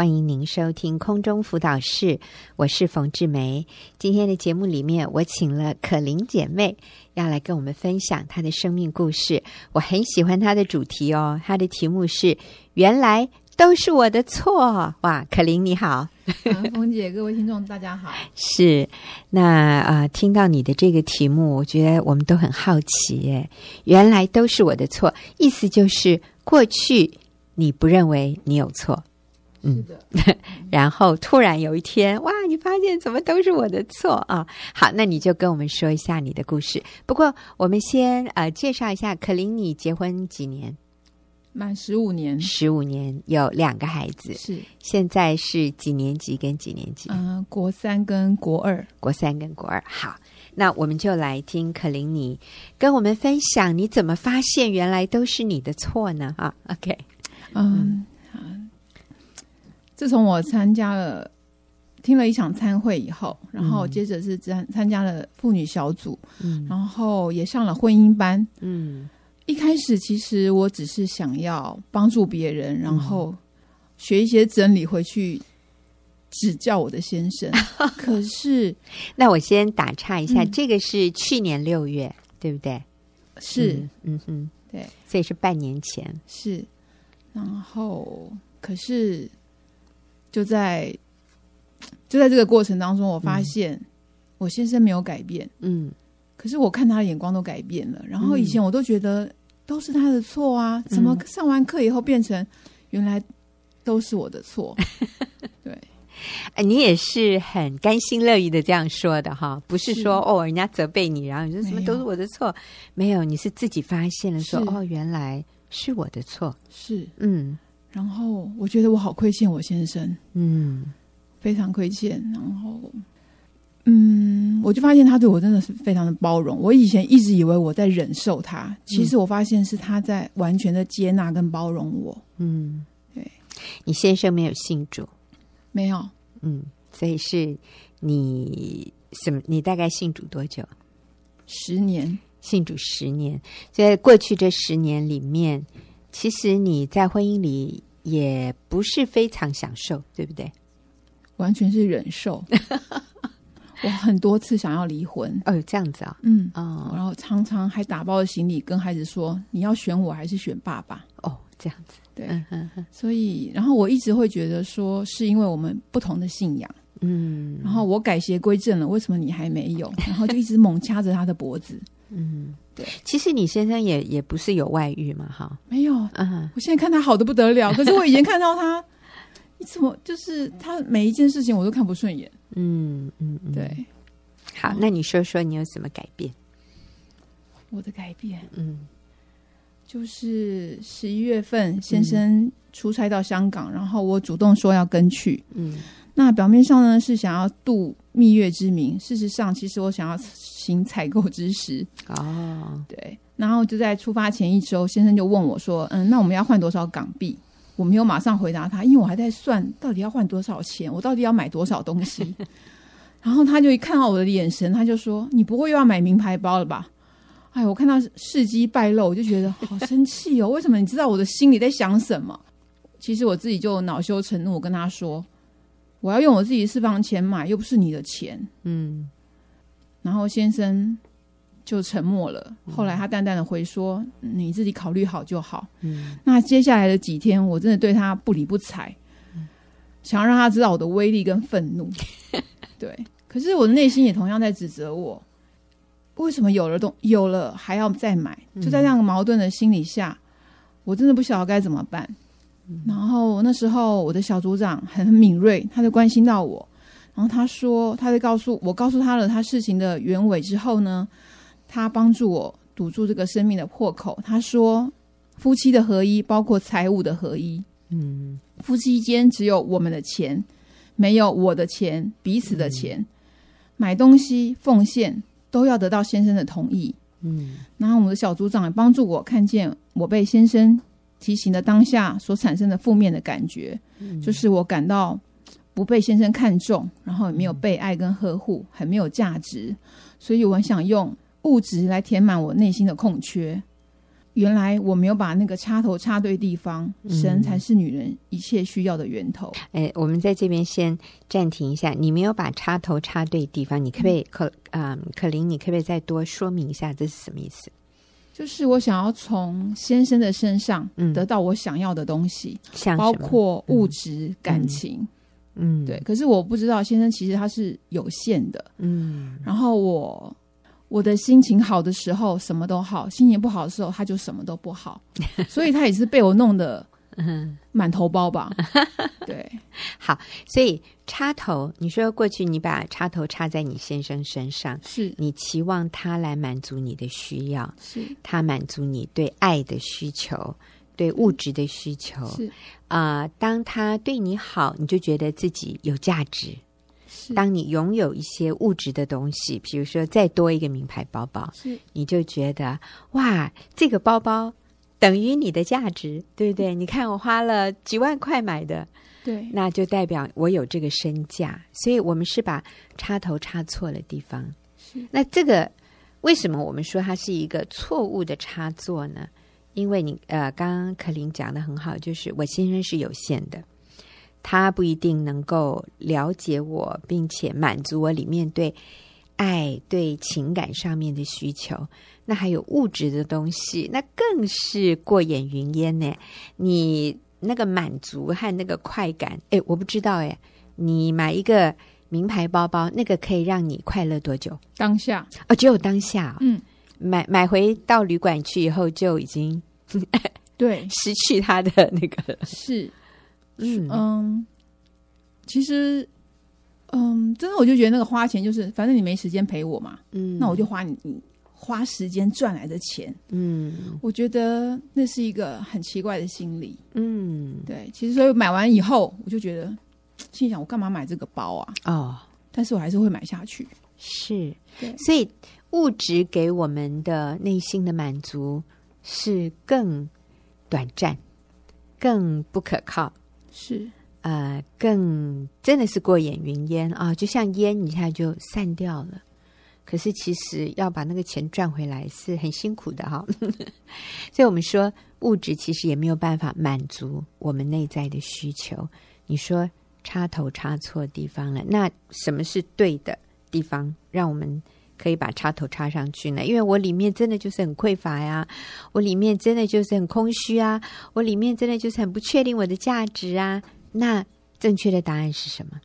欢迎您收听空中辅导室，我是冯志梅。今天的节目里面，我请了可玲姐妹要来跟我们分享她的生命故事。我很喜欢她的主题哦，她的题目是“原来都是我的错”。哇，可玲你好，冯姐，各位听众大家好。是，那啊、呃，听到你的这个题目，我觉得我们都很好奇耶。原来都是我的错，意思就是过去你不认为你有错。嗯，然后突然有一天，哇，你发现怎么都是我的错啊！好，那你就跟我们说一下你的故事。不过，我们先呃介绍一下可林，你结婚几年？满十五年，十五年，有两个孩子。是，现在是几年级跟几年级？嗯、呃，国三跟国二，国三跟国二。好，那我们就来听可林，你跟我们分享你怎么发现原来都是你的错呢？啊，OK，嗯。嗯自从我参加了听了一场参会以后，然后接着是参参加了妇女小组，嗯，然后也上了婚姻班，嗯，一开始其实我只是想要帮助别人，然后学一些整理回去指教我的先生。可是，那我先打岔一下，嗯，这个是去年六月，对不对？是，嗯，嗯哼，对，所以是半年前，是。然后，可是。就在就在这个过程当中，我发现我先生没有改变，嗯，可是我看他的眼光都改变了。然后以前我都觉得都是他的错啊，怎么上完课以后变成原来都是我的错？对，哎你也是很甘心乐意的这样说的哈，不是说哦，人家责备你，然后你说什么都是我的错，没有，你是自己发现了说哦，原来是我的错，是。嗯。然后我觉得我好亏欠我先生，嗯，非常亏欠。然后，嗯，我就发现他对我真的是非常的包容。我以前一直以为我在忍受他，其实我发现是他在完全的接纳跟包容我。嗯，对。你先生没有信主？没有。嗯，所以是你什么？你大概信主多久？十年。信主十年，在过去这十年里面。其实你在婚姻里也不是非常享受，对不对？完全是忍受。我很多次想要离婚。哦，这样子啊？嗯，哦，然后常常还打包行李跟孩子说：“你要选我还是选爸爸？”哦，这样子。对。所以，然后我一直会觉得说，是因为我们不同的信仰。嗯。然后我改邪归正了，为什么你还没有？然后就一直猛掐着他的脖子。嗯。其实你先生也也不是有外遇嘛，哈，没有，嗯，我现在看他好的不得了，可是我以前看到他，你怎么就是他每一件事情我都看不顺眼，嗯嗯，对，好，那你说说你有什么改变？我的改变，嗯，就是十一月份先生出差到香港，然后我主动说要跟去，嗯。那表面上呢是想要度蜜月之名，事实上其实我想要行采购之实哦。对，然后就在出发前一周，先生就问我说：“嗯，那我们要换多少港币？”我没有马上回答他，因为我还在算到底要换多少钱，我到底要买多少东西。然后他就一看到我的眼神，他就说：“你不会又要买名牌包了吧？”哎，我看到事机败露，我就觉得好生气哦。为什么？你知道我的心里在想什么？其实我自己就恼羞成怒，我跟他说。我要用我自己私房钱买，又不是你的钱。嗯，然后先生就沉默了。后来他淡淡的回说：“你自己考虑好就好。”嗯，那接下来的几天，我真的对他不理不睬，想要让他知道我的威力跟愤怒。对，可是我的内心也同样在指责我：为什么有了东有了还要再买？就在这样矛盾的心理下，我真的不晓得该怎么办。然后那时候我的小组长很敏锐，他就关心到我，然后他说，他在告诉我，告诉他了他事情的原委之后呢，他帮助我堵住这个生命的破口。他说，夫妻的合一包括财务的合一，嗯，夫妻间只有我们的钱，没有我的钱，彼此的钱，买东西奉献都要得到先生的同意，嗯，然后我们的小组长也帮助我看见我被先生。提醒的当下所产生的负面的感觉，嗯、就是我感到不被先生看重，然后也没有被爱跟呵护，很没有价值，所以我很想用物质来填满我内心的空缺。原来我没有把那个插头插对地方，神才是女人一切需要的源头。哎、嗯，我们在这边先暂停一下，你没有把插头插对地方，你可不可以可啊、嗯，可林，你可不可以再多说明一下这是什么意思？就是我想要从先生的身上得到我想要的东西，像包括物质、嗯、感情，嗯，对。可是我不知道先生其实他是有限的，嗯。然后我我的心情好的时候什么都好，心情不好的时候他就什么都不好，所以他也是被我弄得。嗯，满头包吧。对，好，所以插头，你说过去你把插头插在你先生身上，是你期望他来满足你的需要，是他满足你对爱的需求，对物质的需求，是啊、呃，当他对你好，你就觉得自己有价值。是，当你拥有一些物质的东西，比如说再多一个名牌包包，是，你就觉得哇，这个包包。等于你的价值，对不对？你看我花了几万块买的，对，那就代表我有这个身价。所以我们是把插头插错了地方。是，那这个为什么我们说它是一个错误的插座呢？因为你呃，刚刚可林讲的很好，就是我先生是有限的，他不一定能够了解我，并且满足我里面对爱、对情感上面的需求。那还有物质的东西，那更是过眼云烟呢。你那个满足和那个快感，哎，我不知道哎。你买一个名牌包包，那个可以让你快乐多久？当下哦，只有当下。嗯，买买回到旅馆去以后，就已经 对失去他的那个是。嗯嗯，其实嗯，真的，我就觉得那个花钱就是，反正你没时间陪我嘛，嗯，那我就花你你。花时间赚来的钱，嗯，我觉得那是一个很奇怪的心理，嗯，对。其实所以买完以后，我就觉得 心想：我干嘛买这个包啊？哦，但是我还是会买下去。是，对。所以物质给我们的内心的满足是更短暂、更不可靠，是呃，更真的是过眼云烟啊，就像烟一下就散掉了。可是，其实要把那个钱赚回来是很辛苦的哈，所以我们说物质其实也没有办法满足我们内在的需求。你说插头插错地方了，那什么是对的地方，让我们可以把插头插上去呢？因为我里面真的就是很匮乏呀，我里面真的就是很空虚啊，我里面真的就是很不确定我的价值啊。那正确的答案是什么？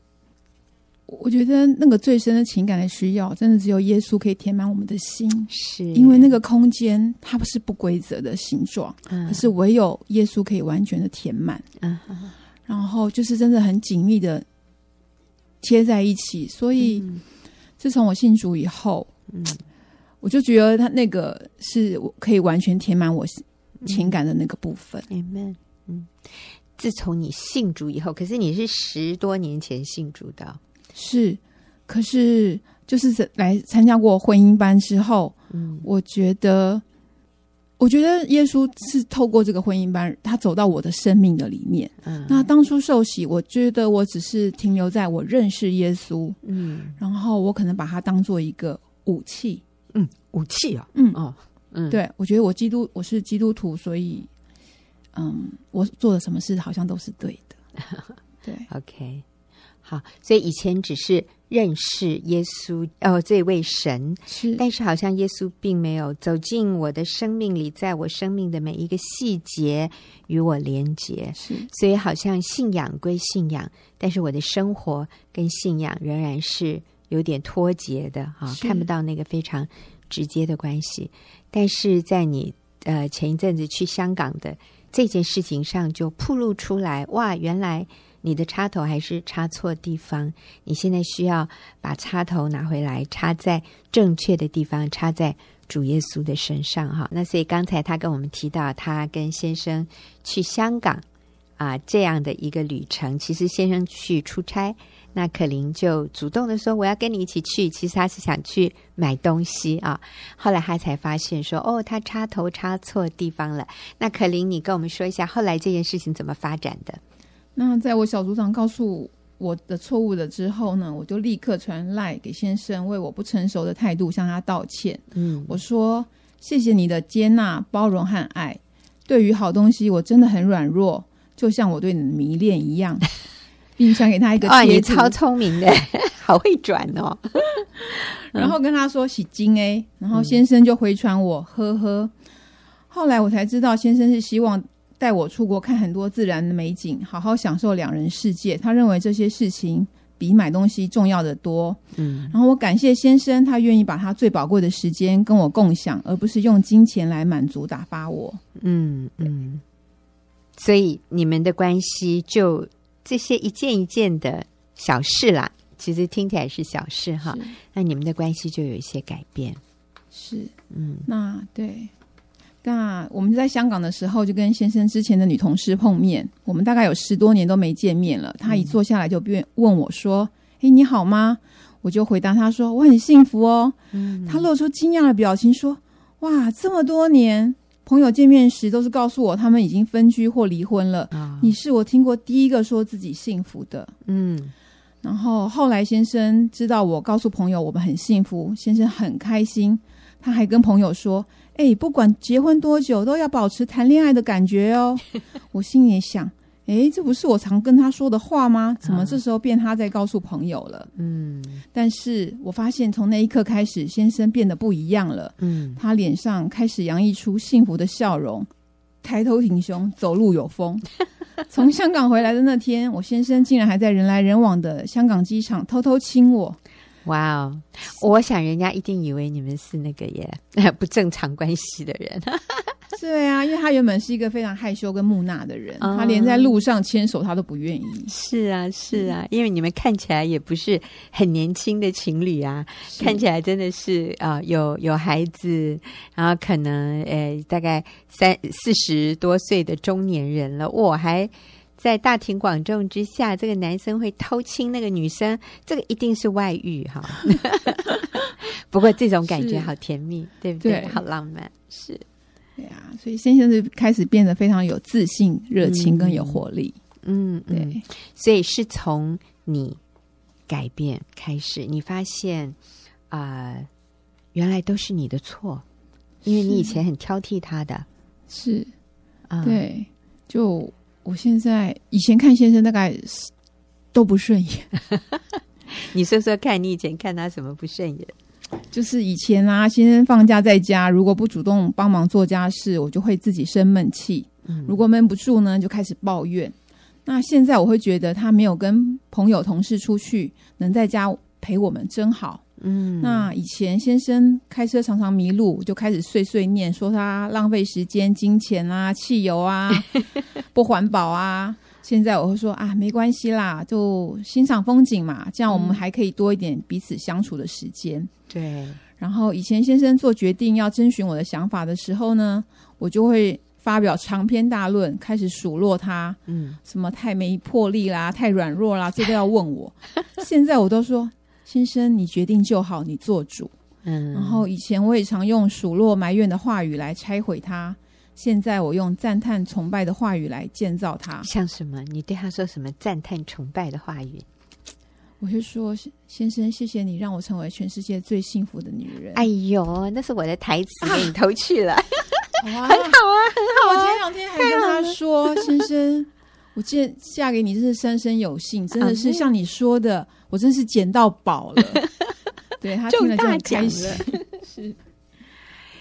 我觉得那个最深的情感的需要，真的只有耶稣可以填满我们的心。是因为那个空间它不是不规则的形状，嗯，可是唯有耶稣可以完全的填满。嗯，然后就是真的很紧密的贴在一起。所以，嗯，自从我信主以后，嗯，我就觉得他那个是我可以完全填满我情感的那个部分。Amen。嗯，自从你信主以后，可是你是十多年前信主的。是，可是就是来参加过婚姻班之后，嗯，我觉得，我觉得耶稣是透过这个婚姻班，他走到我的生命的里面。嗯，那当初受洗，我觉得我只是停留在我认识耶稣，嗯，然后我可能把它当做一个武器，嗯，武器啊，嗯。哦，嗯，对，我觉得我基督我是基督徒，所以，嗯，我做的什么事好像都是对的，对，OK。好，所以以前只是认识耶稣哦，这位神是，但是好像耶稣并没有走进我的生命里，在我生命的每一个细节与我连结，是，所以好像信仰归信仰，但是我的生活跟信仰仍然是有点脱节的啊，看不到那个非常直接的关系。但是在你呃前一阵子去香港的这件事情上，就暴露出来，哇，原来。你的插头还是插错地方，你现在需要把插头拿回来，插在正确的地方，插在主耶稣的身上哈。那所以刚才他跟我们提到，他跟先生去香港啊这样的一个旅程，其实先生去出差，那可伶就主动的说我要跟你一起去，其实他是想去买东西啊。后来他才发现说哦，他插头插错地方了。那可伶，你跟我们说一下后来这件事情怎么发展的？那在我小组长告诉我的错误了之后呢，我就立刻传赖给先生，为我不成熟的态度向他道歉。嗯，我说谢谢你的接纳、包容和爱。对于好东西，我真的很软弱，就像我对你的迷恋一样。并传给他一个 贴纸，你超聪明的，好会转哦。然后跟他说洗金 A，然后先生就回传我，呵呵。后来我才知道，先生是希望带我出国看很多自然的美景，好好享受两人世界。他认为这些事情比买东西重要的多。嗯，然后我感谢先生，他愿意把他最宝贵的时间跟我共享，而不是用金钱来满足打发我。嗯嗯，所以你们的关系就。这些一件一件的小事啦，其实听起来是小事哈。那你们的关系就有一些改变。是，嗯，那对，那我们在香港的时候，就跟先生之前的女同事碰面。我们大概有十多年都没见面了。他一坐下来就问我说：“哎、嗯，你好吗？”我就回答他说：“我很幸福哦。嗯”他露出惊讶的表情说：“哇，这么多年。”朋友见面时都是告诉我他们已经分居或离婚了。啊、你是我听过第一个说自己幸福的。嗯，然后后来先生知道我告诉朋友我们很幸福，先生很开心，他还跟朋友说：“哎、欸，不管结婚多久，都要保持谈恋爱的感觉哦。”我心里想。诶，这不是我常跟他说的话吗？怎么这时候变他在告诉朋友了？嗯，但是我发现从那一刻开始，先生变得不一样了。嗯，他脸上开始洋溢出幸福的笑容，抬头挺胸，走路有风。从香港回来的那天，我先生竟然还在人来人往的香港机场偷偷亲我。哇哦！我想人家一定以为你们是那个耶 不正常关系的人。对啊，因为他原本是一个非常害羞跟木讷的人，嗯、他连在路上牵手他都不愿意。是啊，是啊，因为你们看起来也不是很年轻的情侣啊，看起来真的是啊、呃，有有孩子，然后可能呃大概三四十多岁的中年人了，我还。在大庭广众之下，这个男生会偷亲那个女生，这个一定是外遇哈。不过这种感觉好甜蜜，对不对？对，好浪漫，是。对啊，所以先生就开始变得非常有自信、热情跟有活力。嗯，对嗯。所以是从你改变开始，你发现啊、呃，原来都是你的错，因为你以前很挑剔他的。是。啊、嗯，对，就。我现在以前看先生大概都不顺眼，你说说看，你以前看他什么不顺眼？就是以前啊，先生放假在家，如果不主动帮忙做家事，我就会自己生闷气。嗯，如果闷不住呢，就开始抱怨。那现在我会觉得他没有跟朋友同事出去，能在家陪我们真好。嗯，那以前先生开车常常迷路，就开始碎碎念，说他浪费时间、金钱啊、汽油啊，不环保啊。现在我会说啊，没关系啦，就欣赏风景嘛，这样我们还可以多一点彼此相处的时间。嗯、对。然后以前先生做决定要征询我的想法的时候呢，我就会发表长篇大论，开始数落他，嗯，什么太没魄力啦，太软弱啦，这都要问我。现在我都说。先生，你决定就好，你做主。嗯，然后以前我也常用数落、埋怨的话语来拆毁他，现在我用赞叹、崇拜的话语来建造他。像什么？你对他说什么赞叹、崇拜的话语？我就说，先生，谢谢你让我成为全世界最幸福的女人。哎呦，那是我的台词，给你偷去了。很好啊，很好啊。我前两天还跟他说，先生。我嫁嫁给你真是三生有幸，真的是像你说的，啊、我真是捡到宝了。对，他听了就很开心。是，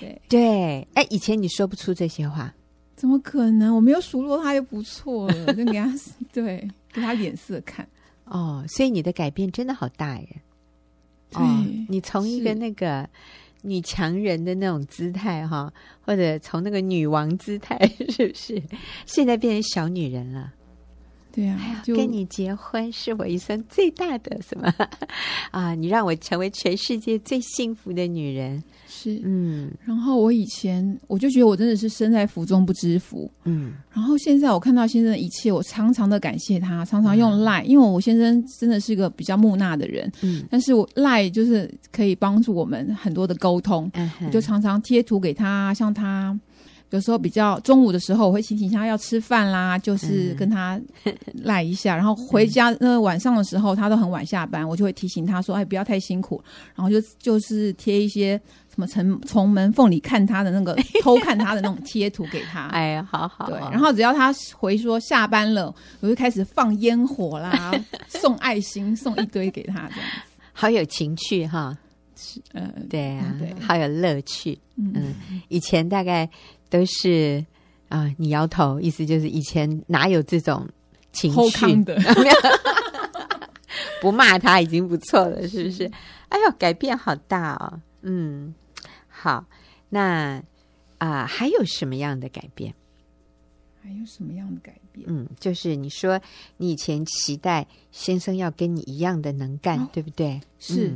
对对，哎，以前你说不出这些话，怎么可能？我没有数落他就不错了，就给他 对给他脸色看。哦，所以你的改变真的好大耶！对，哦、你从一个那个女强人的那种姿态哈，或者从那个女王姿态，是不是？现在变成小女人了。对呀、跟你结婚是我一生最大的什么 啊？你让我成为全世界最幸福的女人，是嗯。然后我以前我就觉得我真的是身在福中不知福，嗯。然后现在我看到先生的一切，我常常的感谢他，常常用赖，嗯、因为我先生真的是一个比较木讷的人，嗯。但是我赖就是可以帮助我们很多的沟通，嗯，我就常常贴图给他，像他。有时候比较中午的时候，我会提醒他要吃饭啦，就是跟他 赖一下。嗯、然后回家那晚上的时候，他都很晚下班，我就会提醒他说：“哎，不要太辛苦。”然后就就是贴一些什么从从门缝里看他的那个偷看他的那种贴图给他。哎呀，好好。对，然后只要他回说下班了，我就开始放烟火啦，送爱心，送一堆给他，这样子。好有情趣哈。是，呃，对啊，对，好有乐趣。嗯，以前大概都是啊，你摇头，意思就是以前哪有这种情绪的？不骂他已经不错了，是不是？哎呦，改变好大哦。嗯，好，那啊，还有什么样的改变？还有什么样的改变？嗯，就是你说你以前期待先生要跟你一样的能干，对不对？是。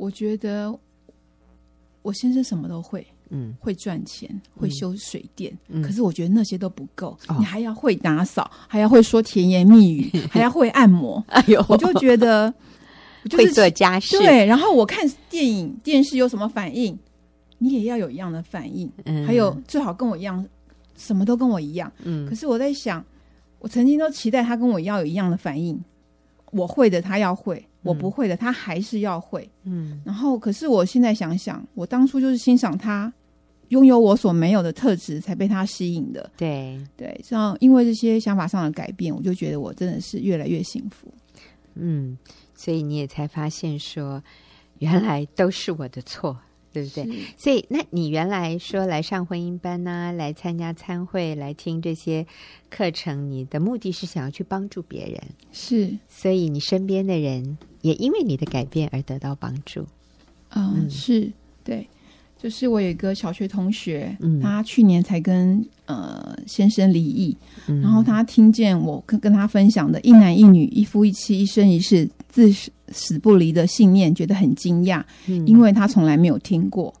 我觉得我先生什么都会，嗯，会赚钱，会修水电，嗯，可是我觉得那些都不够，嗯，你还要会打扫，还要会说甜言蜜语，还要会按摩。哎呦，我就觉得 会做家事。对，然后我看电影、电视有什么反应，你也要有一样的反应。嗯，还有最好跟我一样，什么都跟我一样。嗯，可是我在想，我曾经都期待他跟我要有一样的反应，我会的他要会。我不会的，他还是要会。嗯，然后可是我现在想想，我当初就是欣赏他拥有我所没有的特质，才被他吸引的。对对，像因为这些想法上的改变，我就觉得我真的是越来越幸福。嗯，所以你也才发现说，原来都是我的错。对不对？所以，那你原来说来上婚姻班呢、啊，来参加参会，来听这些课程，你的目的是想要去帮助别人，是。所以，你身边的人也因为你的改变而得到帮助。嗯，嗯是对。就是我有一个小学同学，嗯、他去年才跟呃先生离异，嗯、然后他听见我跟跟他分享的一男一女一夫一妻一生一世至死不离的信念，觉得很惊讶，嗯、因为他从来没有听过。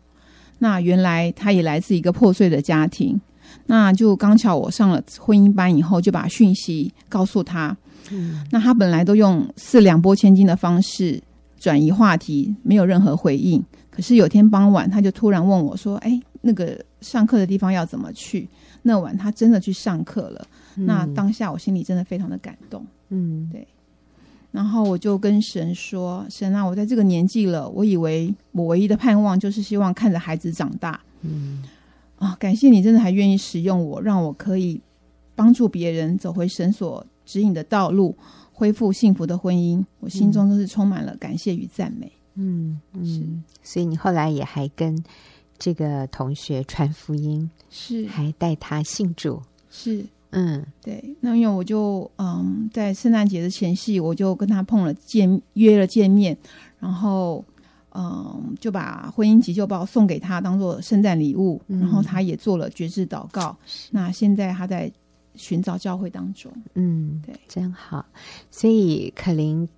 那原来他也来自一个破碎的家庭，那就刚巧我上了婚姻班以后，就把讯息告诉他。嗯、那他本来都用四两拨千斤的方式转移话题，没有任何回应。可是有天傍晚，他就突然问我说：“哎，那个上课的地方要怎么去？”那晚他真的去上课了。嗯、那当下我心里真的非常的感动。嗯，对。然后我就跟神说：“神啊，我在这个年纪了，我以为我唯一的盼望就是希望看着孩子长大。嗯，啊，感谢你真的还愿意使用我，让我可以帮助别人走回神所指引的道路，恢复幸福的婚姻。我心中都是充满了感谢与赞美。”嗯嗯，嗯，所以你后来也还跟这个同学传福音，是，还带他信主，是，嗯，对。那因为我就嗯，在圣诞节的前夕，我就跟他碰了见，约了见面，然后嗯，就把婚姻急救包送给他当做圣诞礼物，嗯、然后他也做了绝志祷告。那现在他在寻找教会当中，嗯，对，真好。所以可伶。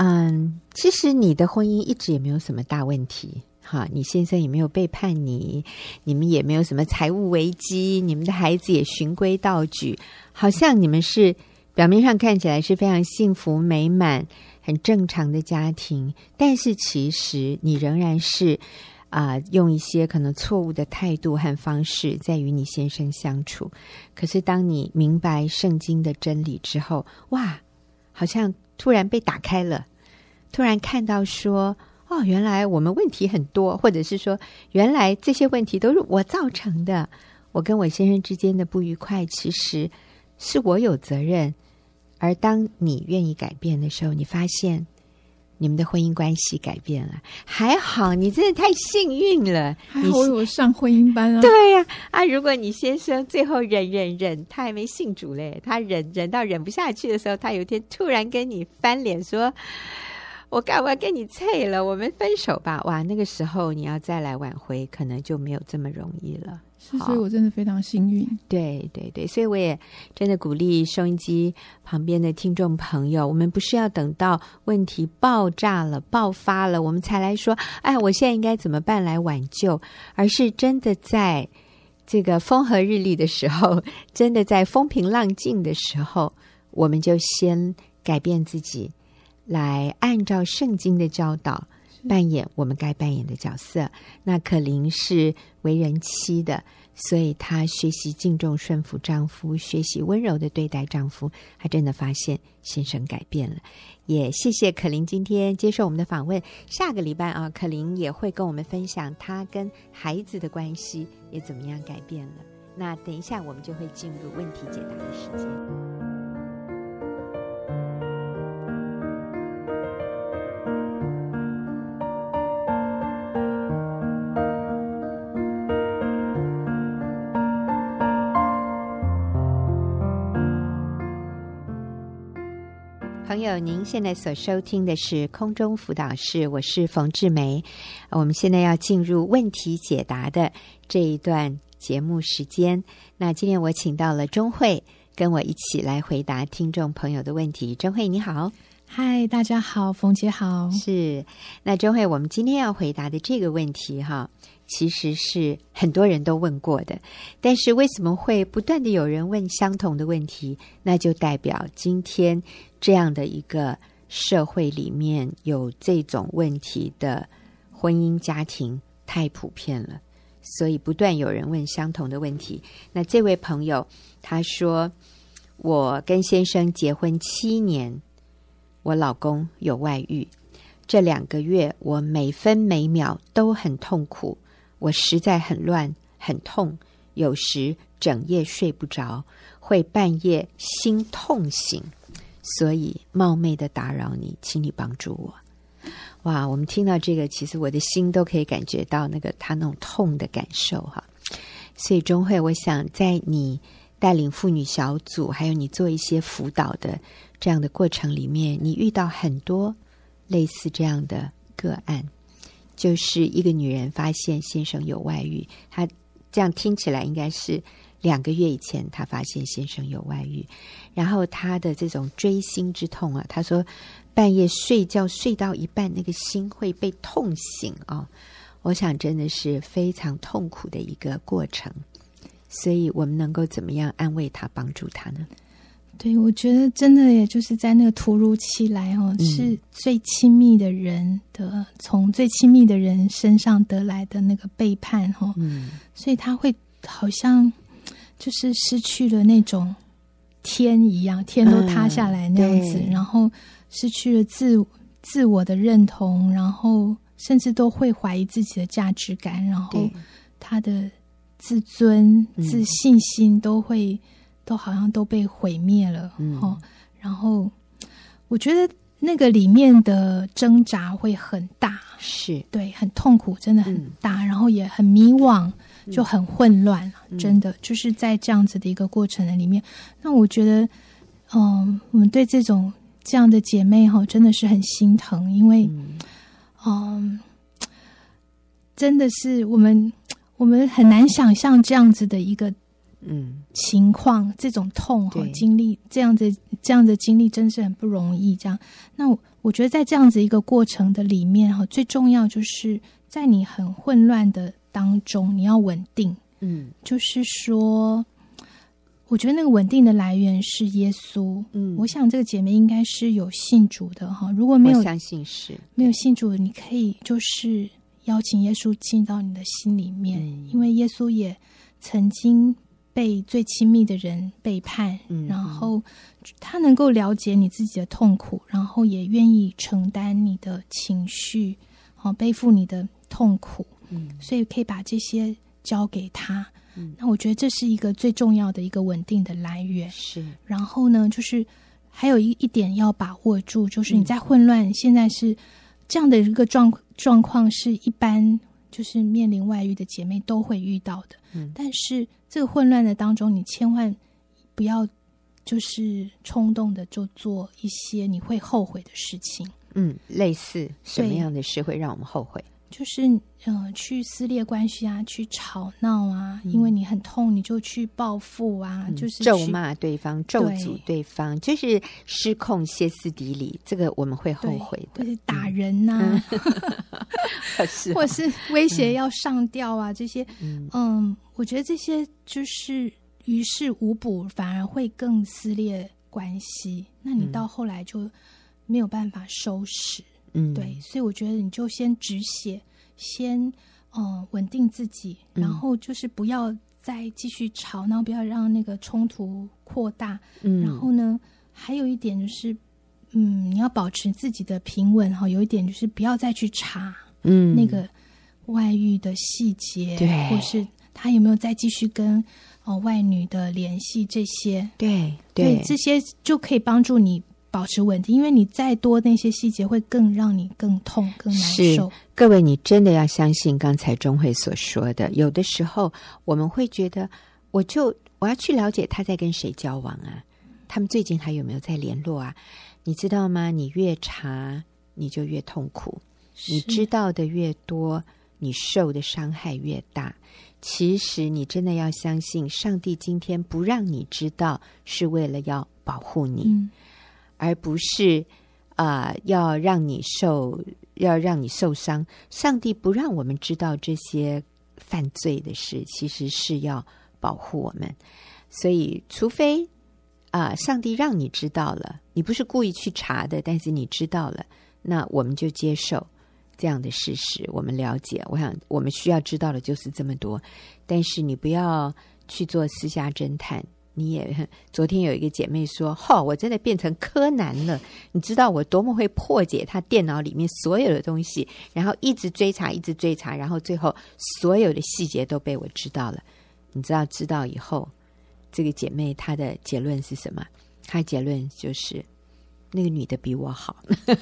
嗯，其实你的婚姻一直也没有什么大问题，哈，你先生也没有背叛你，你们也没有什么财务危机，你们的孩子也循规蹈矩，好像你们是表面上看起来是非常幸福美满、很正常的家庭，但是其实你仍然是啊、用一些可能错误的态度和方式在与你先生相处。可是当你明白圣经的真理之后，哇，好像。突然被打开了，突然看到说：“哦，原来我们问题很多，或者是说，原来这些问题都是我造成的。我跟我先生之间的不愉快，其实是我有责任。而当你愿意改变的时候，你发现。”你们的婚姻关系改变了，还好，你真的太幸运了。还好我有上婚姻班啊。对呀，啊，如果你先生最后忍忍忍，他还没信主嘞，他忍忍到忍不下去的时候，他有一天突然跟你翻脸说：“我干嘛跟你脆了？我们分手吧。”哇，那个时候你要再来挽回，可能就没有这么容易了。是，所以我真的非常幸运。对对对，所以我也真的鼓励收音机旁边的听众朋友，我们不是要等到问题爆炸了、爆发了，我们才来说，哎，我现在应该怎么办来挽救，而是真的在这个风和日丽的时候，真的在风平浪静的时候，我们就先改变自己，来按照圣经的教导扮演我们该扮演的角色。那可琳是为人妻的，所以她学习敬重顺服丈夫，学习温柔的对待丈夫。她真的发现先生改变了。也谢谢可琳今天接受我们的访问。下个礼拜啊，可琳也会跟我们分享她跟孩子的关系也怎么样改变了。那等一下我们就会进入问题解答的时间。朋友，您现在所收听的是空中辅导室，我是冯志梅。我们现在要进入问题解答的这一段节目时间。那今天我请到了钟慧，跟我一起来回答听众朋友的问题。钟慧你好，嗨，大家好，冯姐好。是，那中慧，我们今天要回答的这个问题哈。其实是很多人都问过的，但是为什么会不断的有人问相同的问题？那就代表今天这样的一个社会里面有这种问题的婚姻家庭太普遍了，所以不断有人问相同的问题。那这位朋友他说：“我跟先生结婚七年，我老公有外遇，这两个月我每分每秒都很痛苦。”我实在很乱，很痛，有时整夜睡不着，会半夜心痛醒，所以冒昧的打扰你，请你帮助我。哇，我们听到这个，其实我的心都可以感觉到那个他那种痛的感受哈。所以钟慧，我想在你带领妇女小组，还有你做一些辅导的这样的过程里面，你遇到很多类似这样的个案。就是一个女人发现先生有外遇，她这样听起来应该是两个月以前，她发现先生有外遇，然后她的这种锥心之痛啊，她说半夜睡觉睡到一半，那个心会被痛醒啊，我想真的是非常痛苦的一个过程，所以我们能够怎么样安慰她、帮助她呢？对，我觉得真的也就是在那个突如其来哦，嗯、是最亲密的人的从最亲密的人身上得来的那个背叛哦，嗯，所以他会好像就是失去了那种天一样，天都塌下来那样子，嗯、然后失去了自自我的认同，然后甚至都会怀疑自己的价值感，然后他的自尊、嗯、自信心都会。都好像都被毁灭了，嗯，然后我觉得那个里面的挣扎会很大，是。对，很痛苦，真的很大，嗯、然后也很迷惘，就很混乱，嗯、真的就是在这样子的一个过程的里面。那我觉得，嗯，我们对这种这样的姐妹哈，真的是很心疼，因为，嗯，嗯，真的是我们我们很难想象这样子的一个。嗯，情况这种痛和经历这样子这样的经历真是很不容易。这样，那我，我觉得在这样子一个过程的里面哈，最重要就是在你很混乱的当中，你要稳定。嗯，就是说，我觉得那个稳定的来源是耶稣。嗯，我想这个姐妹应该是有信主的哈。如果没有相信是没有信主的，你可以就是邀请耶稣进到你的心里面，嗯，因为耶稣也曾经。被最亲密的人背叛，嗯、然后他能够了解你自己的痛苦，然后也愿意承担你的情绪，好背负你的痛苦，嗯，所以可以把这些交给他。嗯，那我觉得这是一个最重要的一个稳定的来源。是，然后呢，就是还有一一点要把握住，就是你在混乱，嗯、现在是这样的一个状状况，是一般就是面临外遇的姐妹都会遇到的。嗯，但是。这个混乱的当中，你千万不要就是冲动的就做一些你会后悔的事情。嗯，类似什么样的事会让我们后悔？就是嗯、呃，去撕裂关系啊，去吵闹啊，嗯、因为你很痛，你就去报复啊，嗯、就是咒骂对方、咒诅对方，对就是失控、歇斯底里。这个我们会后悔的，就是打人呐、啊，或是威胁要上吊啊，嗯、这些嗯。嗯我觉得这些就是于事无补，反而会更撕裂关系。那你到后来就没有办法收拾。嗯，对，所以我觉得你就先止血，先呃稳定自己，然后就是不要再继续吵，然后不要让那个冲突扩大。嗯，然后呢，还有一点就是，嗯，你要保持自己的平稳哈。有一点就是不要再去查，嗯，那个外遇的细节，对，或是他有没有再继续跟哦、呃、外女的联系这些，对对，对，这些就可以帮助你。保持稳定，因为你再多那些细节会更让你更痛、更难受。各位，你真的要相信刚才钟慧所说的。有的时候我们会觉得，我就我要去了解他在跟谁交往啊，他们最近还有没有在联络啊？你知道吗？你越查，你就越痛苦。你知道的越多，你受的伤害越大。其实，你真的要相信，上帝今天不让你知道，是为了要保护你。嗯而不是啊、要让你受，要让你受伤。上帝不让我们知道这些犯罪的事，其实是要保护我们。所以，除非啊、上帝让你知道了，你不是故意去查的，但是你知道了，那我们就接受这样的事实。我们了解，我想我们需要知道的就是这么多。但是你不要去做私下侦探。你也昨天有一个姐妹说：“哈、哦，我真的变成柯南了。你知道我多么会破解他电脑里面所有的东西，然后一直追查，一直追查，然后最后所有的细节都被我知道了。你知道知道以后，这个姐妹她的结论是什么？她结论就是那个女的比我好，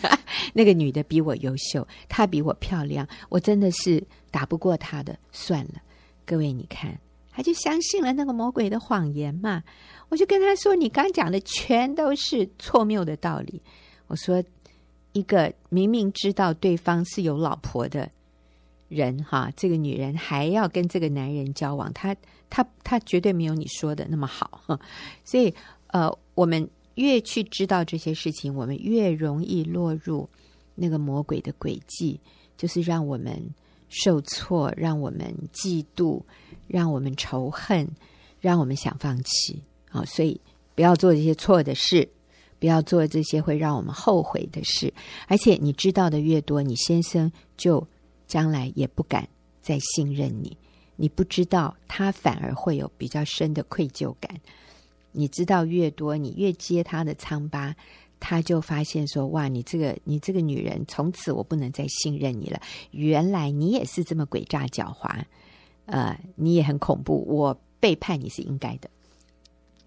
那个女的比我优秀，她比我漂亮，我真的是打不过她的。算了，各位，你看。”他就相信了那个魔鬼的谎言嘛。我就跟他说：“你刚讲的全都是错谬的道理。”我说：“一个明明知道对方是有老婆的人，哈，这个女人还要跟这个男人交往，他他他绝对没有你说的那么好。所以，呃，我们越去知道这些事情，我们越容易落入那个魔鬼的诡计，就是让我们受挫，让我们嫉妒。”让我们仇恨，让我们想放弃啊！所以不要做这些错的事，不要做这些会让我们后悔的事。而且你知道的越多，你先生就将来也不敢再信任你。你不知道，他反而会有比较深的愧疚感。你知道越多，你越揭他的疮疤，他就发现说：“哇，你这个你这个女人，从此我不能再信任你了。原来你也是这么诡诈狡猾。”呃，你也很恐怖，我背叛你是应该的，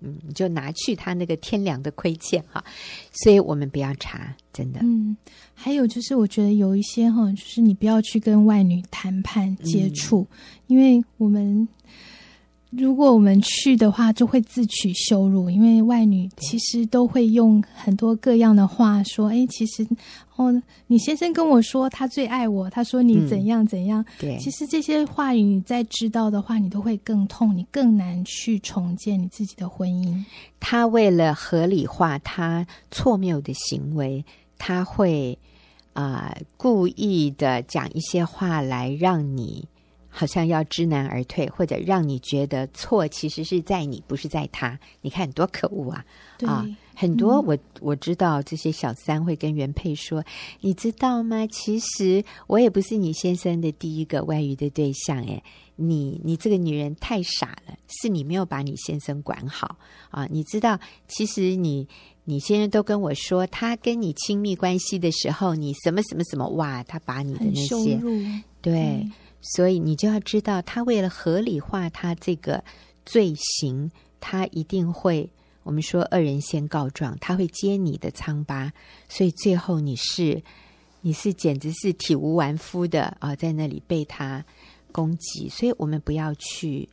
嗯，你就拿去他那个天良的亏欠哈，所以我们不要查，真的。嗯，还有就是，我觉得有一些哈，就是你不要去跟外女谈判接触，嗯，因为我们。如果我们去的话，就会自取羞辱，因为外女其实都会用很多各样的话说：“哎，其实哦，你先生跟我说他最爱我，他说你怎样怎样。嗯”对，其实这些话语你再知道的话，你都会更痛，你更难去重建你自己的婚姻。他为了合理化他错谬的行为，他会啊、呃、故意的讲一些话来让你。好像要知难而退，或者让你觉得错其实是在你，不是在他。你看多可恶啊！啊，很多我我知道这些小三会跟原配说：“你知道吗？其实我也不是你先生的第一个外遇的对象。诶，你你这个女人太傻了，是你没有把你先生管好啊！你知道，其实你你先生都跟我说，他跟你亲密关系的时候，你什么什么什么哇，他把你的那些对。嗯”所以你就要知道，他为了合理化他这个罪行，他一定会我们说恶人先告状，他会揭你的疮疤，所以最后你是你是简直是体无完肤的啊，在那里被他攻击。所以我们不要去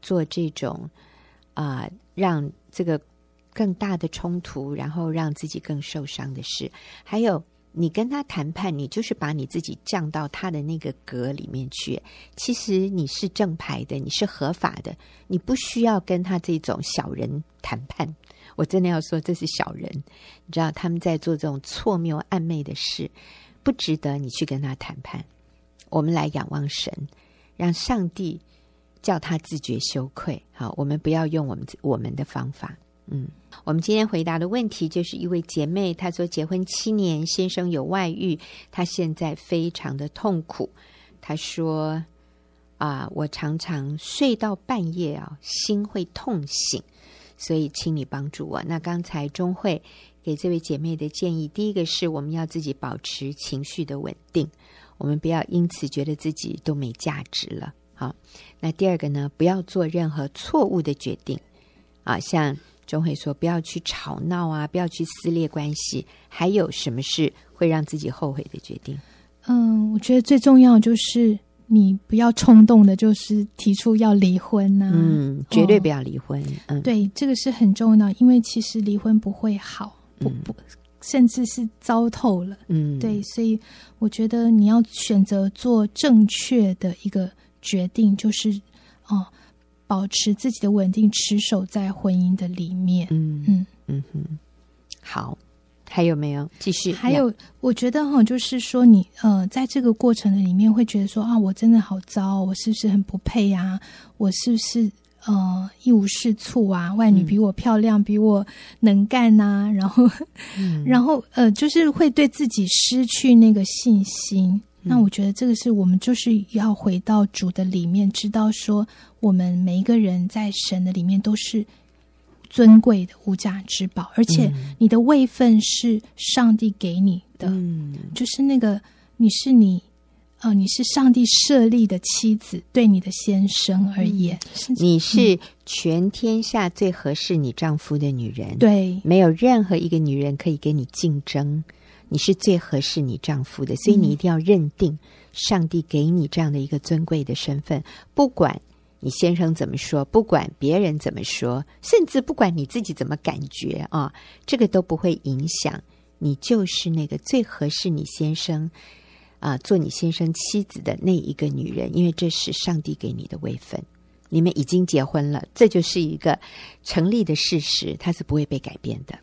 做这种啊，让这个更大的冲突，然后让自己更受伤的事，还有。你跟他谈判，你就是把你自己降到他的那个格里面去。其实你是正牌的，你是合法的，你不需要跟他这种小人谈判。我真的要说，这是小人。你知道他们在做这种错谬暧昧的事，不值得你去跟他谈判。我们来仰望神，让上帝叫他自觉羞愧。好，我们不要用我们我们的方法。嗯，我们今天回答的问题就是一位姐妹，她说结婚七年，先生有外遇，她现在非常的痛苦。她说：“啊，我常常睡到半夜啊，心会痛醒，所以请你帮助我。”那刚才钟慧给这位姐妹的建议，第一个是我们要自己保持情绪的稳定，我们不要因此觉得自己都没价值了。好，那第二个呢，不要做任何错误的决定啊，像中慧说，不要去吵闹啊，不要去撕裂关系。还有什么事会让自己后悔的决定？嗯，我觉得最重要就是你不要冲动的，就是提出要离婚呐、啊。嗯，绝对不要离婚。哦、嗯，对，这个是很重要，因为其实离婚不会好，不不，甚至是糟透了。嗯，对，所以我觉得你要选择做正确的一个决定，就是哦，保持自己的稳定，持守在婚姻的里面。嗯嗯嗯哼，好。还有没有继续？还有，我觉得哈，就是说你呃，在这个过程的里面，会觉得说啊，我真的好糟，我是不是很不配呀？我是不是呃一无是处啊？外女比我漂亮，嗯、比我能干呐？然后，嗯、然后呃，就是会对自己失去那个信心。嗯、那我觉得这个是我们就是要回到主的里面，知道说我们每一个人在神的里面都是。尊贵的无价之宝，而且你的位分是上帝给你的，嗯、就是那个你是你，呃，你是上帝设立的妻子，对你的先生而言，嗯、你是全天下最合适你丈夫的女人。对，没有任何一个女人可以跟你竞争，你是最合适你丈夫的，所以你一定要认定上帝给你这样的一个尊贵的身份，不管。你先生怎么说？不管别人怎么说，甚至不管你自己怎么感觉啊，这个都不会影响你，就是那个最合适你先生啊，做你先生妻子的那一个女人，因为这是上帝给你的位分。你们已经结婚了，这就是一个成立的事实，它是不会被改变的。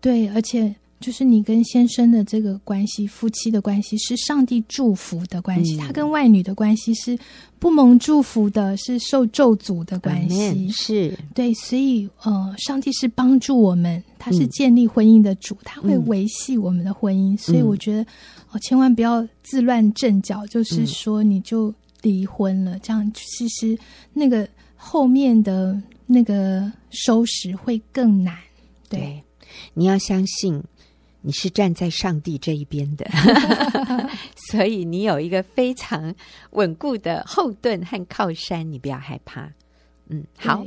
对，而且。就是你跟先生的这个关系，夫妻的关系是上帝祝福的关系。嗯、他跟外女的关系是不蒙祝福的，是受咒诅的关系。嗯、是对，所以呃，上帝是帮助我们，他是建立婚姻的主，嗯、他会维系我们的婚姻。嗯、所以我觉得哦，千万不要自乱阵脚，就是说你就离婚了，嗯、这样其实那个后面的那个收拾会更难。对，对，你要相信。你是站在上帝这一边的，所以你有一个非常稳固的后盾和靠山，你不要害怕。嗯，好，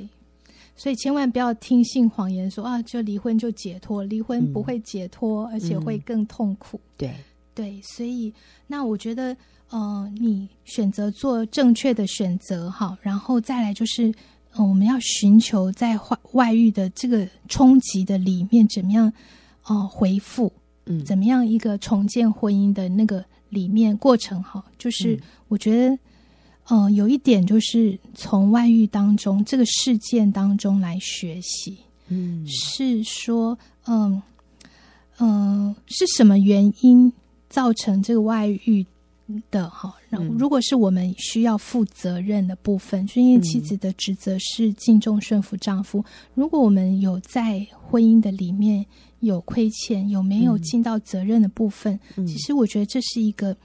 所以千万不要听信谎言说，说啊，就离婚就解脱，离婚不会解脱，嗯、而且会更痛苦。嗯、对对，所以那我觉得，呃，你选择做正确的选择，哈，然后再来就是，呃，我们要寻求在外外遇的这个冲击的里面，怎么样？哦，回复，嗯，怎么样一个重建婚姻的那个里面过程哈，就是我觉得，嗯、呃，有一点就是从外遇当中这个事件当中来学习，嗯，是说，嗯嗯、呃，是什么原因造成这个外遇？的哈，然后如果是我们需要负责任的部分，因为妻子的职责是敬重顺服丈夫。嗯、如果我们有在婚姻的里面有亏欠，有没有尽到责任的部分？嗯、其实我觉得这是一个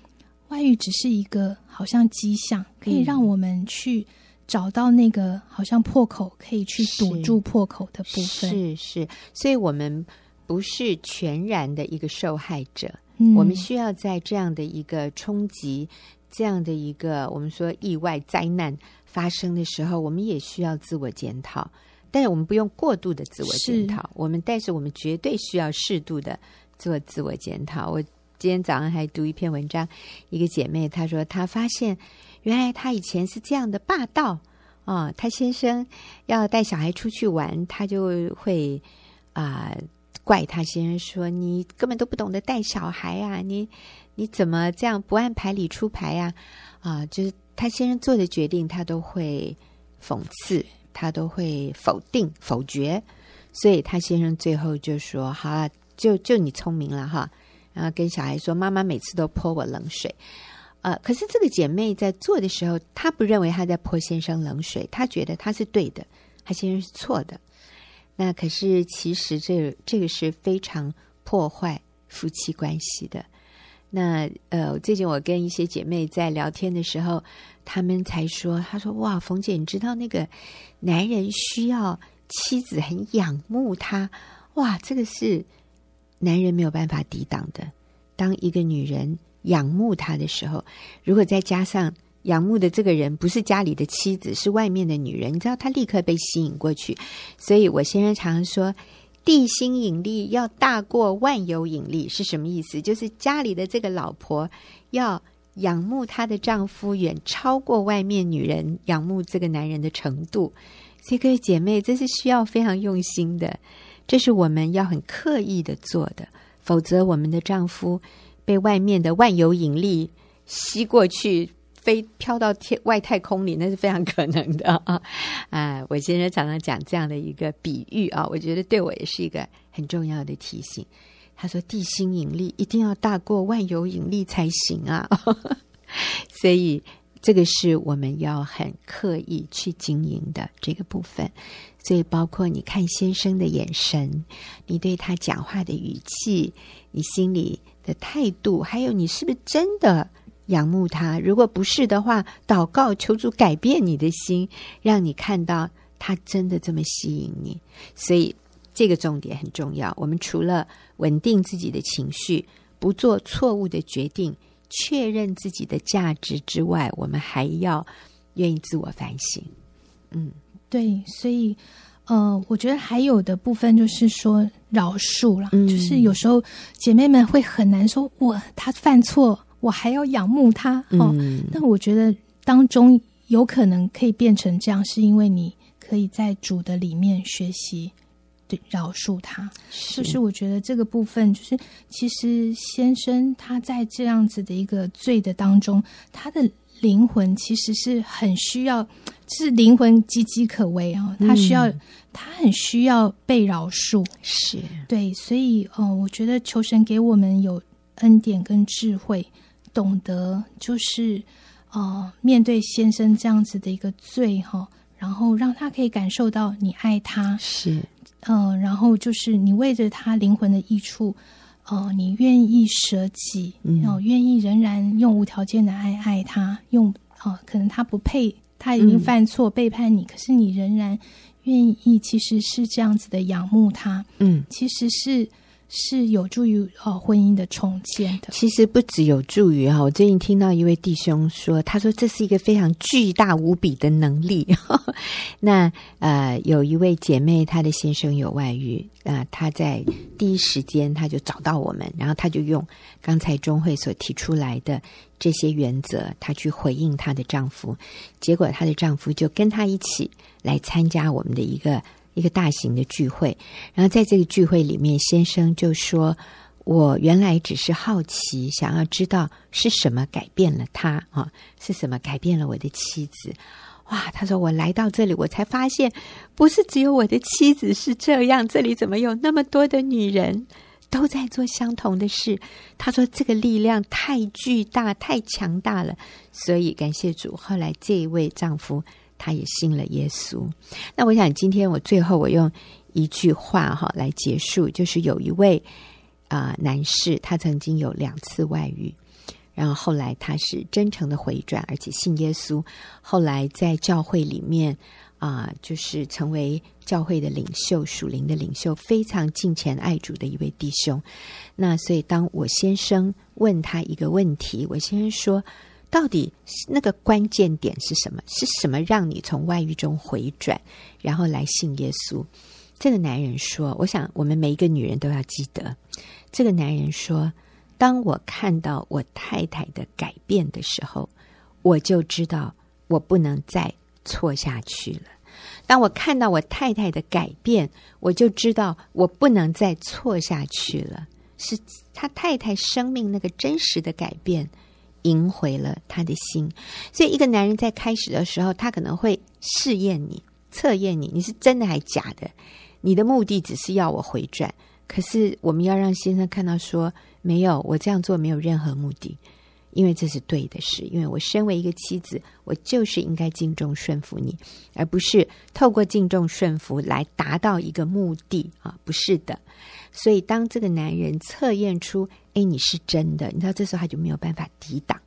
外遇，只是一个好像迹象，可以让我们去找到那个好像破口，可以去堵住破口的部分。是是，所以我们不是全然的一个受害者。我们需要在这样的一个冲击、这样的一个我们说意外灾难发生的时候，我们也需要自我检讨。但是我们不用过度的自我检讨，我们但是我们绝对需要适度的做自我检讨。我今天早上还读一篇文章，一个姐妹她说，她发现原来她以前是这样的霸道啊、哦，她先生要带小孩出去玩，她就会啊。呃怪他先生说：“你根本都不懂得带小孩啊！你你怎么这样不按牌理出牌呀？啊，就是他先生做的决定，他都会讽刺，他都会否定、否决。所以他先生最后就说：‘好了，就就你聪明了哈。’然后跟小孩说：‘妈妈每次都泼我冷水。’呃，可是这个姐妹在做的时候，她不认为她在泼先生冷水，她觉得她是对的，她先生是错的。”那可是其实这这个是非常破坏夫妻关系的。那呃，最近我跟一些姐妹在聊天的时候，她们才说：“她说哇，冯姐，你知道那个男人需要妻子很仰慕他，哇，这个是男人没有办法抵挡的。当一个女人仰慕他的时候，如果再加上仰慕的这个人不是家里的妻子，是外面的女人，你知道，他立刻被吸引过去。所以我先生常常说。”地心引力要大过万有引力是什么意思？就是家里的这个老婆要仰慕她的丈夫，远超过外面女人仰慕这个男人的程度。所以各位姐妹，这是需要非常用心的，这是我们要很刻意的做的，否则我们的丈夫被外面的万有引力吸过去。飞飘到天外太空里，那是非常可能的啊！啊，我先生常常讲这样的一个比喻啊，我觉得对我也是一个很重要的提醒。他说：“地心引力一定要大过万有引力才行啊！” 所以这个是我们要很刻意去经营的这个部分。所以包括你看先生的眼神，你对他讲话的语气，你心里的态度，还有你是不是真的。仰慕他，如果不是的话，祷告求主改变你的心，让你看到他真的这么吸引你。所以这个重点很重要。我们除了稳定自己的情绪，不做错误的决定，确认自己的价值之外，我们还要愿意自我反省。嗯，对。所以，呃，我觉得还有的部分就是说饶恕了，嗯，就是有时候姐妹们会很难说，我他犯错。我还要仰慕他哦，那我觉得当中有可能可以变成这样，是因为你可以在主的里面学习对饶恕他。就是我觉得这个部分，就是其实先生他在这样子的一个罪的当中，他的灵魂其实是很需要，是灵魂岌岌可危啊、哦，他需要，嗯、他很需要被饶恕。是对，所以哦、呃，我觉得求神给我们有恩典跟智慧。懂得就是，呃，面对先生这样子的一个罪哈，然后让他可以感受到你爱他，是，呃，然后就是你为着他灵魂的益处，呃，你愿意舍己，然后愿意仍然用无条件的爱爱他，用呃，可能他不配，他已经犯错、嗯、背叛你，可是你仍然愿意，其实是这样子的仰慕他，嗯，其实是。是有助于呃婚姻的重建的。其实不只有助于哈，我最近听到一位弟兄说，他说这是一个非常巨大无比的能力。那呃，有一位姐妹，她的先生有外遇，啊、她在第一时间她就找到我们，然后她就用刚才钟慧所提出来的这些原则，她去回应她的丈夫，结果她的丈夫就跟她一起来参加我们的一个。一个大型的聚会，然后在这个聚会里面，先生就说：“我原来只是好奇，想要知道是什么改变了他啊，是什么改变了我的妻子？哇！”他说：“我来到这里，我才发现，不是只有我的妻子是这样，这里怎么有那么多的女人都在做相同的事？”他说：“这个力量太巨大，太强大了。”所以感谢主，后来这一位丈夫。他也信了耶稣。那我想，今天我最后我用一句话哈来结束，就是有一位啊、男士，他曾经有两次外遇，然后后来他是真诚的回转，而且信耶稣。后来在教会里面啊、就是成为教会的领袖、属灵的领袖，非常敬虔爱主的一位弟兄。那所以，当我先生问他一个问题，我先生说。到底那个关键点是什么？是什么让你从外遇中回转，然后来信耶稣？这个男人说：“我想我们每一个女人都要记得。”这个男人说：“当我看到我太太的改变的时候，我就知道我不能再错下去了。当我看到我太太的改变，我就知道我不能再错下去了。是他太太生命那个真实的改变。”赢回了他的心，所以一个男人在开始的时候，他可能会试验你、测验你，你是真的还假的？你的目的只是要我回转，可是我们要让先生看到说，没有，我这样做没有任何目的，因为这是对的事。因为我身为一个妻子，我就是应该敬重顺服你，而不是透过敬重顺服来达到一个目的啊，不是的。所以，当这个男人测验出，哎，你是真的，你知道，这时候他就没有办法抵挡，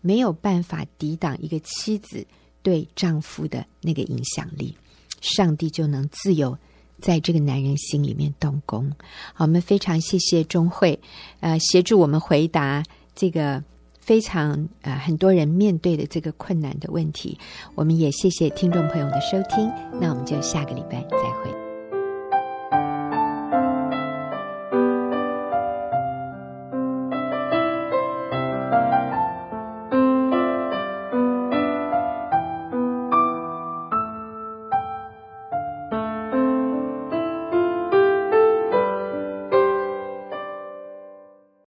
没有办法抵挡一个妻子对丈夫的那个影响力，上帝就能自由在这个男人心里面动工。好，我们非常谢谢钟慧，呃，协助我们回答这个非常呃很多人面对的这个困难的问题。我们也谢谢听众朋友的收听，那我们就下个礼拜再会。